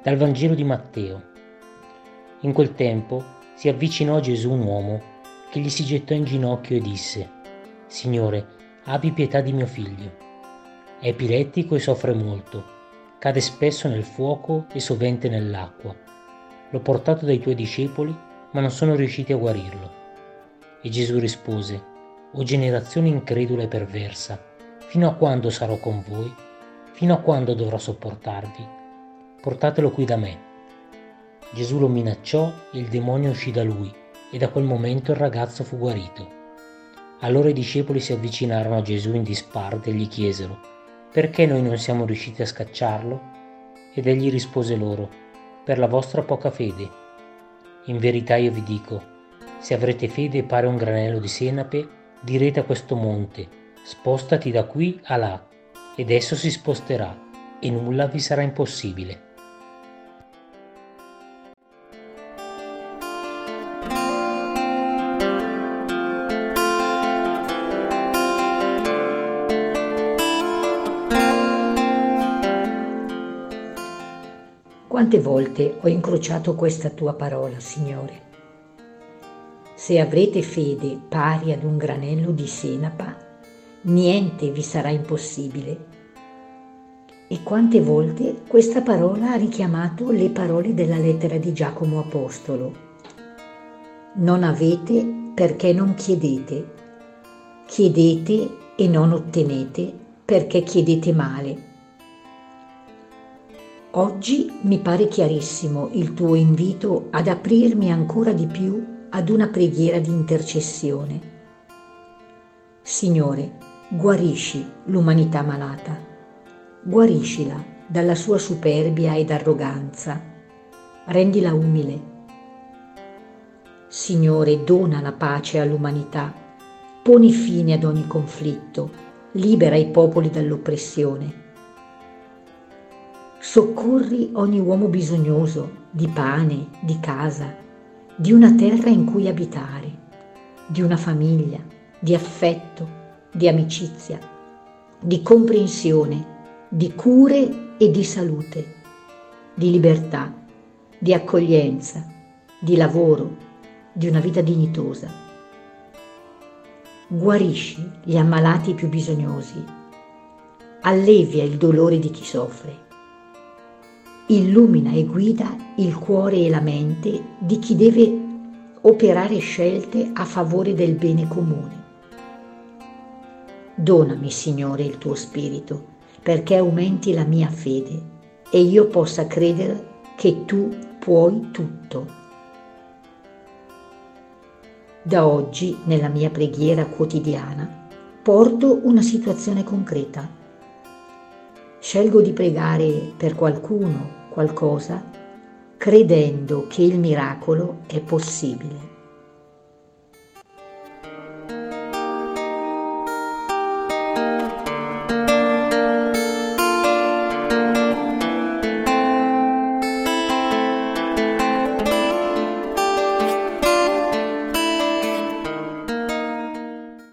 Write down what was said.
Dal Vangelo di Matteo. In quel tempo si avvicinò a Gesù un uomo che gli si gettò in ginocchio e disse, Signore, abbi pietà di mio figlio. È epilettico e soffre molto, cade spesso nel fuoco e sovente nell'acqua. L'ho portato dai tuoi discepoli, ma non sono riusciti a guarirlo. E Gesù rispose, O generazione incredula e perversa, fino a quando sarò con voi? Fino a quando dovrò sopportarvi? Portatelo qui da me. Gesù lo minacciò e il demonio uscì da lui e da quel momento il ragazzo fu guarito. Allora i discepoli si avvicinarono a Gesù in disparte e gli chiesero, perché noi non siamo riusciti a scacciarlo? Ed egli rispose loro, per la vostra poca fede. In verità io vi dico, se avrete fede pare un granello di senape, direte a questo monte, spostati da qui a là, ed esso si sposterà, e nulla vi sarà impossibile. Quante volte ho incrociato questa tua parola, Signore? Se avrete fede pari ad un granello di senapa, niente vi sarà impossibile. E quante volte questa parola ha richiamato le parole della lettera di Giacomo Apostolo. Non avete perché non chiedete. Chiedete e non ottenete perché chiedete male Oggi mi pare chiarissimo il tuo invito ad aprirmi ancora di più ad una preghiera di intercessione. Signore, guarisci l'umanità malata, guariscila dalla sua superbia ed arroganza, rendila umile. Signore, dona la pace all'umanità, poni fine ad ogni conflitto, libera i popoli dall'oppressione Soccorri ogni uomo bisognoso di pane, di casa, di una terra in cui abitare, di una famiglia, di affetto, di amicizia, di comprensione, di cure e di salute, di libertà, di accoglienza, di lavoro, di una vita dignitosa. Guarisci gli ammalati più bisognosi, allevia il dolore di chi soffre illumina e guida il cuore e la mente di chi deve operare scelte a favore del bene comune. Donami, Signore, il tuo spirito, perché aumenti la mia fede e io possa credere che tu puoi tutto. Da oggi, nella mia preghiera quotidiana, porto una situazione concreta. Scelgo di pregare per qualcuno qualcosa credendo che il miracolo è possibile.